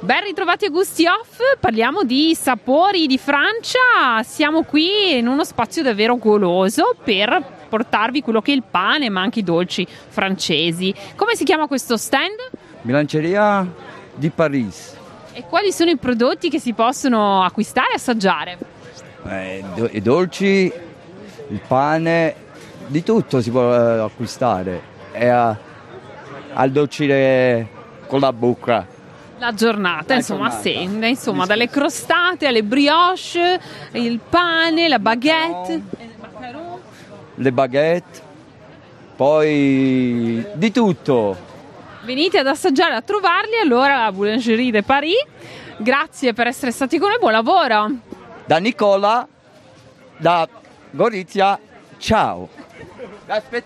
Ben ritrovati a Gusti Off, parliamo di sapori di Francia, siamo qui in uno spazio davvero goloso per portarvi quello che è il pane ma anche i dolci francesi. Come si chiama questo stand? Bilanceria di Paris. E quali sono i prodotti che si possono acquistare e assaggiare? Eh, do- I dolci, il pane, di tutto si può eh, acquistare e a- addolcire con la bocca. La giornata, La insomma, giornata. assente, insomma, dalle crostate alle brioche, il pane, la baguette, le baguette, poi di tutto. Venite ad assaggiare, a trovarli allora alla Boulangerie de Paris. Grazie per essere stati con noi, buon lavoro. Da Nicola, da Gorizia, ciao. Aspetta.